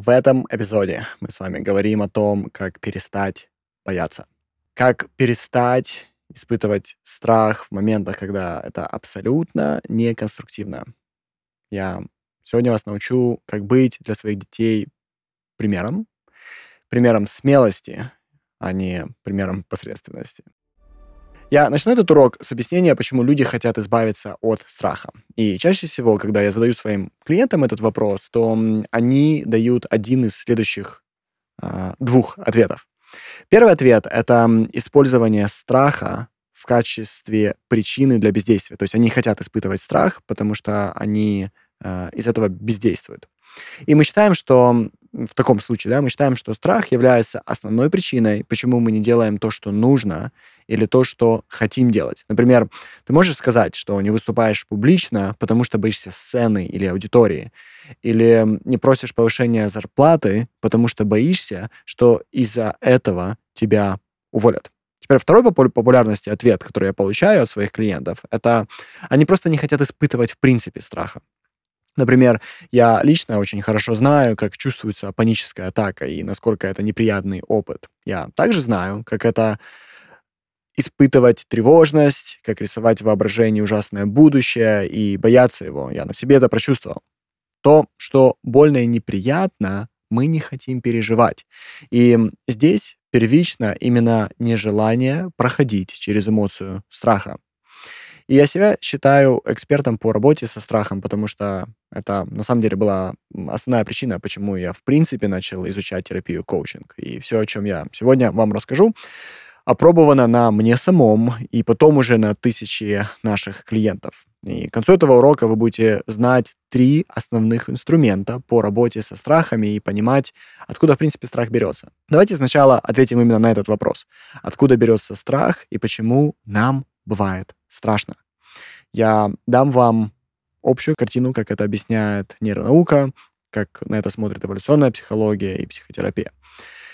В этом эпизоде мы с вами говорим о том, как перестать бояться. Как перестать испытывать страх в моментах, когда это абсолютно неконструктивно. Я сегодня вас научу, как быть для своих детей примером, примером смелости, а не примером посредственности. Я начну этот урок с объяснения, почему люди хотят избавиться от страха. И чаще всего, когда я задаю своим клиентам этот вопрос, то они дают один из следующих э, двух ответов. Первый ответ — это использование страха в качестве причины для бездействия. То есть они хотят испытывать страх, потому что они э, из этого бездействуют. И мы считаем, что в таком случае, да, мы считаем, что страх является основной причиной, почему мы не делаем то, что нужно, или то, что хотим делать. Например, ты можешь сказать, что не выступаешь публично, потому что боишься сцены или аудитории, или не просишь повышения зарплаты, потому что боишься, что из-за этого тебя уволят. Теперь второй по популярности ответ, который я получаю от своих клиентов, это они просто не хотят испытывать в принципе страха. Например, я лично очень хорошо знаю, как чувствуется паническая атака и насколько это неприятный опыт. Я также знаю, как это испытывать тревожность, как рисовать в воображении ужасное будущее и бояться его. Я на себе это прочувствовал. То, что больно и неприятно, мы не хотим переживать. И здесь первично именно нежелание проходить через эмоцию страха. И я себя считаю экспертом по работе со страхом, потому что это на самом деле была основная причина, почему я в принципе начал изучать терапию коучинг. И все, о чем я сегодня вам расскажу, опробовано на мне самом и потом уже на тысячи наших клиентов. И к концу этого урока вы будете знать три основных инструмента по работе со страхами и понимать, откуда, в принципе, страх берется. Давайте сначала ответим именно на этот вопрос. Откуда берется страх и почему нам бывает страшно. Я дам вам общую картину, как это объясняет нейронаука, как на это смотрит эволюционная психология и психотерапия.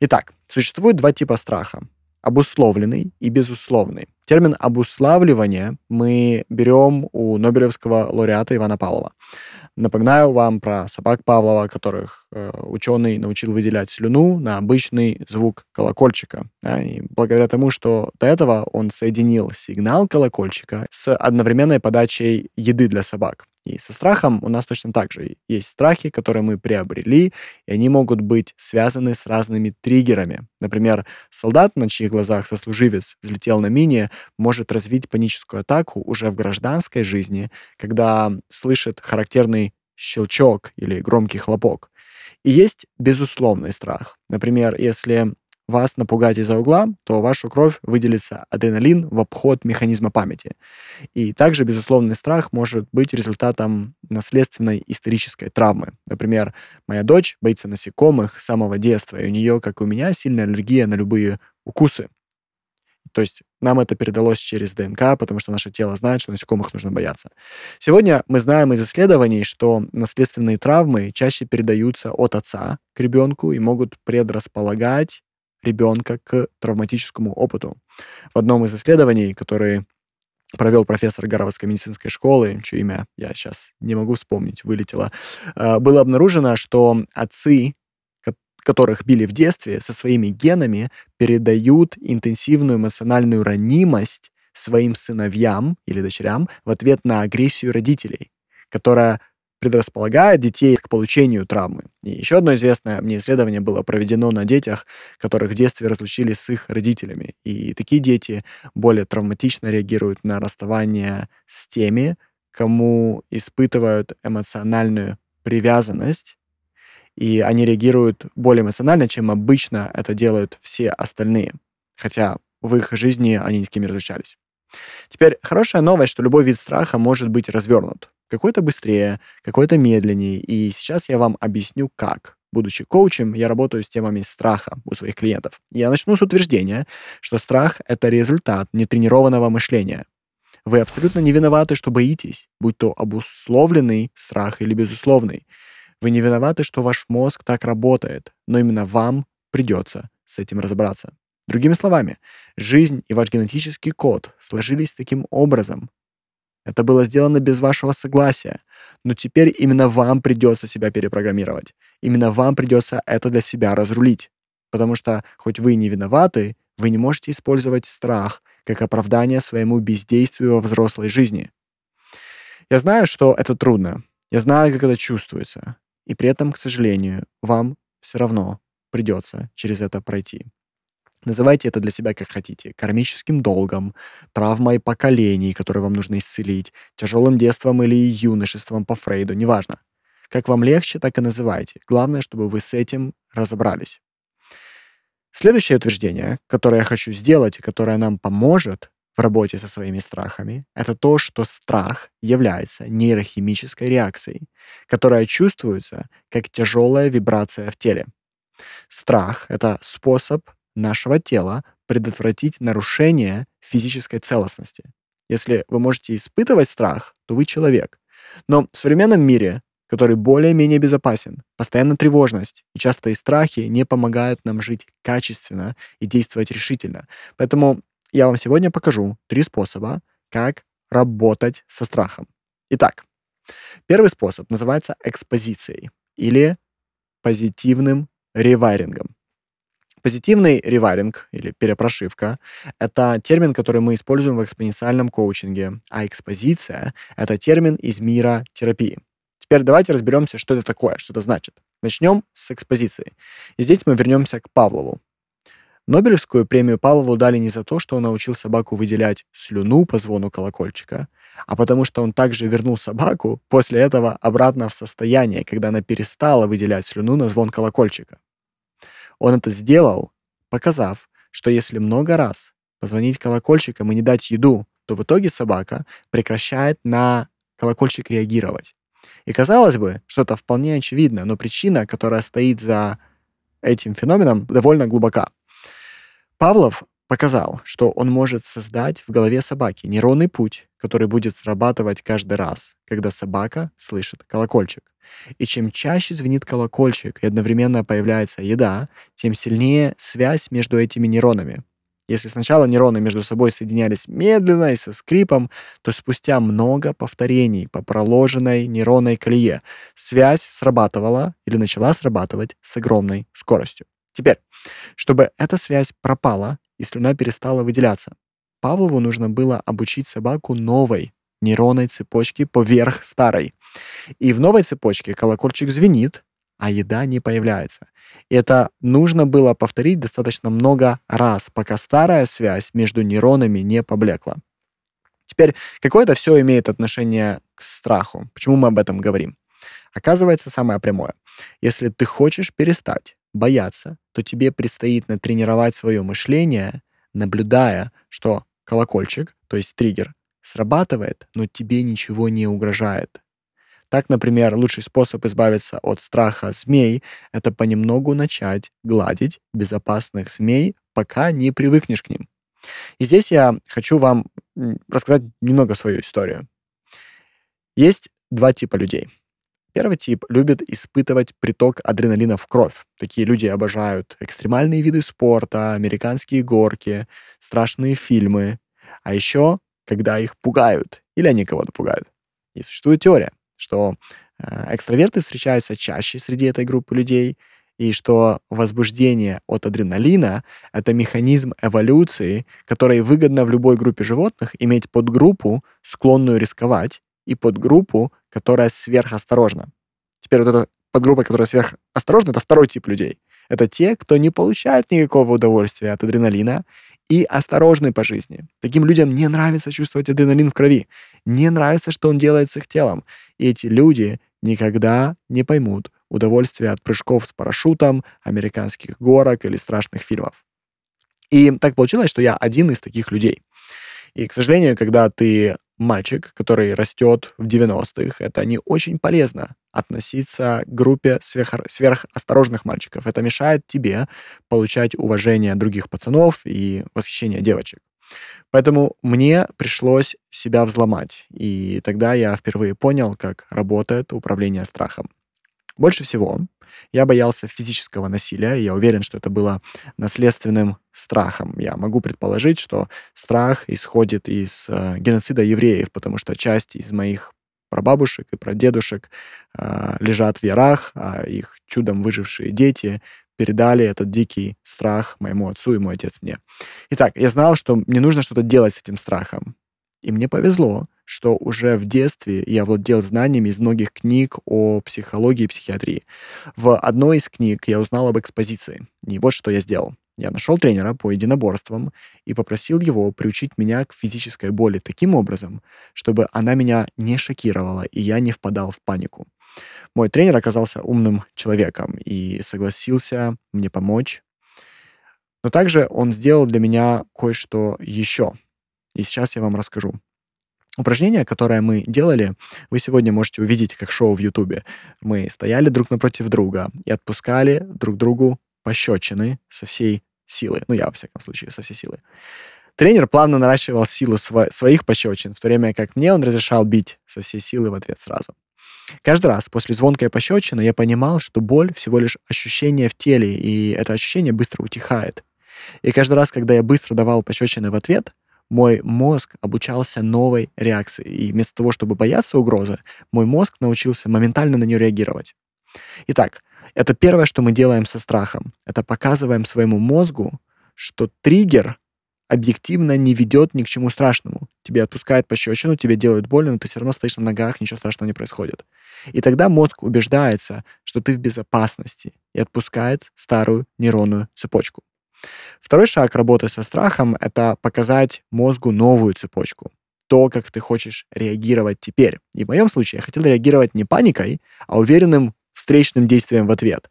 Итак, существует два типа страха обусловленный и безусловный. Термин обуславливание мы берем у Нобелевского лауреата Ивана Павлова. Напоминаю вам про собак Павлова, которых э, ученый научил выделять слюну на обычный звук колокольчика. Да, и благодаря тому, что до этого он соединил сигнал колокольчика с одновременной подачей еды для собак. И со страхом у нас точно так же. Есть страхи, которые мы приобрели, и они могут быть связаны с разными триггерами. Например, солдат, на чьих глазах сослуживец взлетел на мине, может развить паническую атаку уже в гражданской жизни, когда слышит характерный щелчок или громкий хлопок. И есть безусловный страх. Например, если вас напугать из-за угла, то вашу кровь выделится адреналин в обход механизма памяти. И также безусловный страх может быть результатом наследственной исторической травмы. Например, моя дочь боится насекомых с самого детства, и у нее, как и у меня, сильная аллергия на любые укусы. То есть нам это передалось через ДНК, потому что наше тело знает, что насекомых нужно бояться. Сегодня мы знаем из исследований, что наследственные травмы чаще передаются от отца к ребенку и могут предрасполагать ребенка к травматическому опыту. В одном из исследований, который провел профессор Гарвардской медицинской школы, чье имя я сейчас не могу вспомнить, вылетело, э, было обнаружено, что отцы, которых били в детстве, со своими генами передают интенсивную эмоциональную ранимость своим сыновьям или дочерям в ответ на агрессию родителей, которая предрасполагает детей к получению травмы. И еще одно известное мне исследование было проведено на детях, которых в детстве разлучили с их родителями. И такие дети более травматично реагируют на расставание с теми, кому испытывают эмоциональную привязанность, и они реагируют более эмоционально, чем обычно это делают все остальные. Хотя в их жизни они ни с кем не разлучались. Теперь хорошая новость, что любой вид страха может быть развернут. Какой-то быстрее, какой-то медленнее. И сейчас я вам объясню, как. Будучи коучем, я работаю с темами страха у своих клиентов. Я начну с утверждения, что страх — это результат нетренированного мышления. Вы абсолютно не виноваты, что боитесь, будь то обусловленный страх или безусловный. Вы не виноваты, что ваш мозг так работает, но именно вам придется с этим разобраться. Другими словами, жизнь и ваш генетический код сложились таким образом, Это было сделано без вашего согласия. Но теперь именно вам придется себя перепрограммировать. Именно вам придется это для себя разрулить. Потому что хоть вы не виноваты, вы не можете использовать страх как оправдание своему бездействию во взрослой жизни. Я знаю, что это трудно. Я знаю, как это чувствуется. И при этом, к сожалению, вам все равно придется через это пройти. Называйте это для себя как хотите. Кармическим долгом, травмой поколений, которые вам нужно исцелить, тяжелым детством или юношеством по Фрейду, неважно. Как вам легче, так и называйте. Главное, чтобы вы с этим разобрались. Следующее утверждение, которое я хочу сделать и которое нам поможет в работе со своими страхами, это то, что страх является нейрохимической реакцией, которая чувствуется как тяжелая вибрация в теле. Страх — это способ нашего тела предотвратить нарушение физической целостности. Если вы можете испытывать страх, то вы человек. Но в современном мире, который более-менее безопасен, постоянно тревожность и частые страхи не помогают нам жить качественно и действовать решительно. Поэтому я вам сегодня покажу три способа, как работать со страхом. Итак, первый способ называется экспозицией или позитивным ревайрингом. Позитивный ревайринг или перепрошивка — это термин, который мы используем в экспоненциальном коучинге, а экспозиция — это термин из мира терапии. Теперь давайте разберемся, что это такое, что это значит. Начнем с экспозиции. И здесь мы вернемся к Павлову. Нобелевскую премию Павлову дали не за то, что он научил собаку выделять слюну по звону колокольчика, а потому что он также вернул собаку после этого обратно в состояние, когда она перестала выделять слюну на звон колокольчика. Он это сделал, показав, что если много раз позвонить колокольчиком и не дать еду, то в итоге собака прекращает на колокольчик реагировать. И казалось бы, что это вполне очевидно, но причина, которая стоит за этим феноменом, довольно глубока. Павлов показал, что он может создать в голове собаки нейронный путь, который будет срабатывать каждый раз, когда собака слышит колокольчик. И чем чаще звенит колокольчик и одновременно появляется еда, тем сильнее связь между этими нейронами. Если сначала нейроны между собой соединялись медленно и со скрипом, то спустя много повторений по проложенной нейронной колее связь срабатывала или начала срабатывать с огромной скоростью. Теперь, чтобы эта связь пропала и слюна перестала выделяться, Павлову нужно было обучить собаку новой нейронной цепочке поверх старой. И в новой цепочке колокольчик звенит, а еда не появляется. И это нужно было повторить достаточно много раз, пока старая связь между нейронами не поблекла. Теперь, какое это все имеет отношение к страху? Почему мы об этом говорим? Оказывается, самое прямое. Если ты хочешь перестать бояться, то тебе предстоит натренировать свое мышление, наблюдая, что колокольчик, то есть триггер, срабатывает, но тебе ничего не угрожает. Так, например, лучший способ избавиться от страха змей — это понемногу начать гладить безопасных змей, пока не привыкнешь к ним. И здесь я хочу вам рассказать немного свою историю. Есть два типа людей. Первый тип любит испытывать приток адреналина в кровь. Такие люди обожают экстремальные виды спорта, американские горки, страшные фильмы. А еще, когда их пугают или они кого-то пугают. И существует теория, что э, экстраверты встречаются чаще среди этой группы людей, и что возбуждение от адреналина — это механизм эволюции, который выгодно в любой группе животных иметь подгруппу, склонную рисковать, и подгруппу, которая сверхосторожна. Теперь вот эта подгруппа, которая сверхосторожна, это второй тип людей. Это те, кто не получает никакого удовольствия от адреналина и осторожны по жизни. Таким людям не нравится чувствовать адреналин в крови. Не нравится, что он делает с их телом. И эти люди никогда не поймут удовольствия от прыжков с парашютом, американских горок или страшных фильмов. И так получилось, что я один из таких людей. И, к сожалению, когда ты мальчик, который растет в 90-х, это не очень полезно относиться к группе сверх, сверхосторожных мальчиков. Это мешает тебе получать уважение других пацанов и восхищение девочек. Поэтому мне пришлось себя взломать. И тогда я впервые понял, как работает управление страхом. Больше всего я боялся физического насилия. Я уверен, что это было наследственным страхом. Я могу предположить, что страх исходит из э, геноцида евреев, потому что часть из моих прабабушек и прадедушек э, лежат в ярах, а их чудом выжившие дети передали этот дикий страх моему отцу и мой отец мне. Итак, я знал, что мне нужно что-то делать с этим страхом. И мне повезло, что уже в детстве я владел знаниями из многих книг о психологии и психиатрии. В одной из книг я узнал об экспозиции. И вот что я сделал. Я нашел тренера по единоборствам и попросил его приучить меня к физической боли таким образом, чтобы она меня не шокировала, и я не впадал в панику. Мой тренер оказался умным человеком и согласился мне помочь. Но также он сделал для меня кое-что еще. И сейчас я вам расскажу. Упражнение, которое мы делали, вы сегодня можете увидеть как шоу в Ютубе. Мы стояли друг напротив друга и отпускали друг другу пощечины со всей силы. Ну, я, во всяком случае, со всей силы. Тренер плавно наращивал силу сво- своих пощечин, в то время как мне он разрешал бить со всей силы в ответ сразу. Каждый раз после звонкой пощечины я понимал, что боль всего лишь ощущение в теле, и это ощущение быстро утихает. И каждый раз, когда я быстро давал пощечины в ответ, мой мозг обучался новой реакции. И вместо того, чтобы бояться угрозы, мой мозг научился моментально на нее реагировать. Итак, это первое, что мы делаем со страхом. Это показываем своему мозгу, что триггер объективно не ведет ни к чему страшному. Тебе отпускают пощечину, тебе делают больно, но ты все равно стоишь на ногах, ничего страшного не происходит. И тогда мозг убеждается, что ты в безопасности и отпускает старую нейронную цепочку. Второй шаг работы со страхом — это показать мозгу новую цепочку. То, как ты хочешь реагировать теперь. И в моем случае я хотел реагировать не паникой, а уверенным встречным действием в ответ.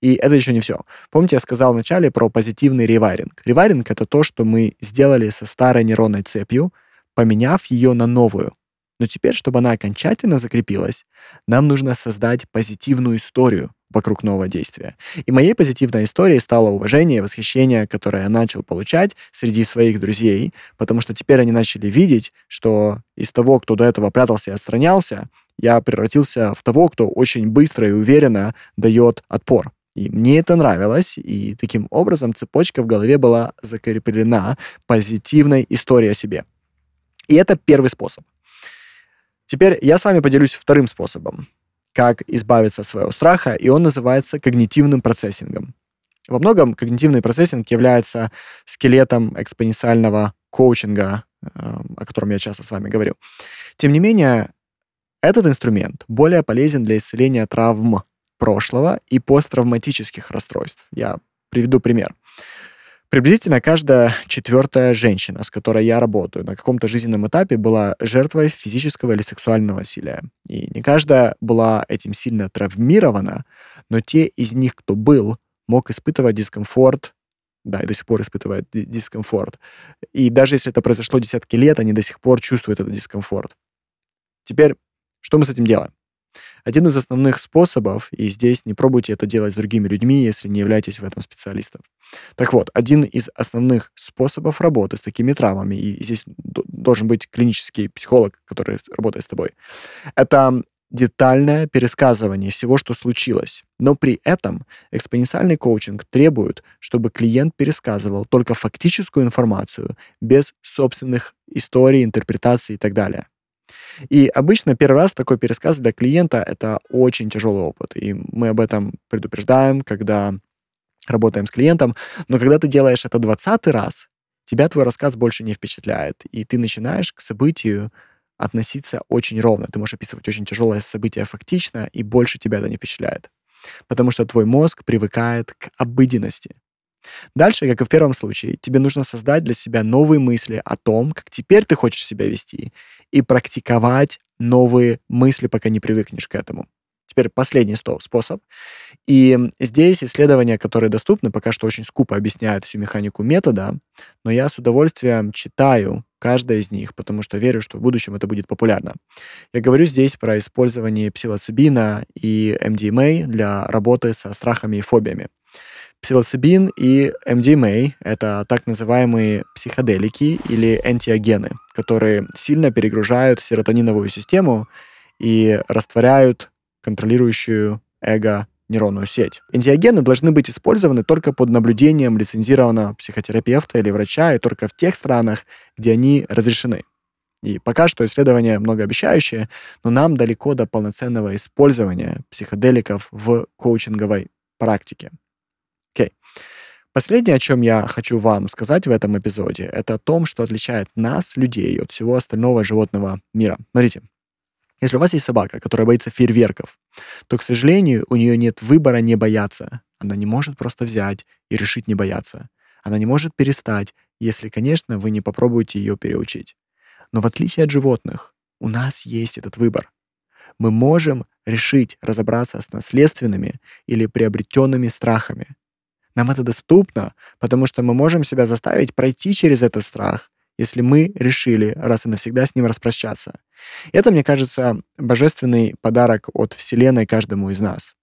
И это еще не все. Помните, я сказал вначале про позитивный ревайринг. Ревайринг — это то, что мы сделали со старой нейронной цепью, поменяв ее на новую. Но теперь, чтобы она окончательно закрепилась, нам нужно создать позитивную историю вокруг нового действия. И моей позитивной историей стало уважение и восхищение, которое я начал получать среди своих друзей, потому что теперь они начали видеть, что из того, кто до этого прятался и отстранялся, я превратился в того, кто очень быстро и уверенно дает отпор. И мне это нравилось, и таким образом цепочка в голове была закреплена позитивной историей о себе. И это первый способ. Теперь я с вами поделюсь вторым способом, как избавиться от своего страха, и он называется когнитивным процессингом. Во многом когнитивный процессинг является скелетом экспоненциального коучинга, э, о котором я часто с вами говорю. Тем не менее, этот инструмент более полезен для исцеления травм прошлого и посттравматических расстройств. Я приведу пример. Приблизительно каждая четвертая женщина, с которой я работаю, на каком-то жизненном этапе была жертвой физического или сексуального насилия. И не каждая была этим сильно травмирована, но те из них, кто был, мог испытывать дискомфорт, да, и до сих пор испытывает дискомфорт. И даже если это произошло десятки лет, они до сих пор чувствуют этот дискомфорт. Теперь, что мы с этим делаем? Один из основных способов, и здесь не пробуйте это делать с другими людьми, если не являетесь в этом специалистом. Так вот, один из основных способов работы с такими травмами, и здесь должен быть клинический психолог, который работает с тобой, это детальное пересказывание всего, что случилось. Но при этом экспоненциальный коучинг требует, чтобы клиент пересказывал только фактическую информацию, без собственных историй, интерпретаций и так далее. И обычно первый раз такой пересказ для клиента — это очень тяжелый опыт. И мы об этом предупреждаем, когда работаем с клиентом. Но когда ты делаешь это 20 раз, тебя твой рассказ больше не впечатляет. И ты начинаешь к событию относиться очень ровно. Ты можешь описывать очень тяжелое событие фактично, и больше тебя это не впечатляет. Потому что твой мозг привыкает к обыденности. Дальше, как и в первом случае, тебе нужно создать для себя новые мысли о том, как теперь ты хочешь себя вести, и практиковать новые мысли, пока не привыкнешь к этому. Теперь последний способ. И здесь исследования, которые доступны, пока что очень скупо объясняют всю механику метода, но я с удовольствием читаю каждое из них, потому что верю, что в будущем это будет популярно. Я говорю здесь про использование псилоцибина и MDMA для работы со страхами и фобиями. Псилоцибин и MDMA — это так называемые психоделики или антиогены, которые сильно перегружают серотониновую систему и растворяют контролирующую эго-нейронную сеть. Энтиогены должны быть использованы только под наблюдением лицензированного психотерапевта или врача и только в тех странах, где они разрешены. И пока что исследования многообещающие, но нам далеко до полноценного использования психоделиков в коучинговой практике. Окей. Последнее, о чем я хочу вам сказать в этом эпизоде, это о том, что отличает нас, людей, от всего остального животного мира. Смотрите, если у вас есть собака, которая боится фейерверков, то, к сожалению, у нее нет выбора не бояться. Она не может просто взять и решить не бояться. Она не может перестать, если, конечно, вы не попробуете ее переучить. Но в отличие от животных, у нас есть этот выбор. Мы можем решить разобраться с наследственными или приобретенными страхами. Нам это доступно, потому что мы можем себя заставить пройти через этот страх, если мы решили раз и навсегда с ним распрощаться. Это, мне кажется, божественный подарок от Вселенной каждому из нас.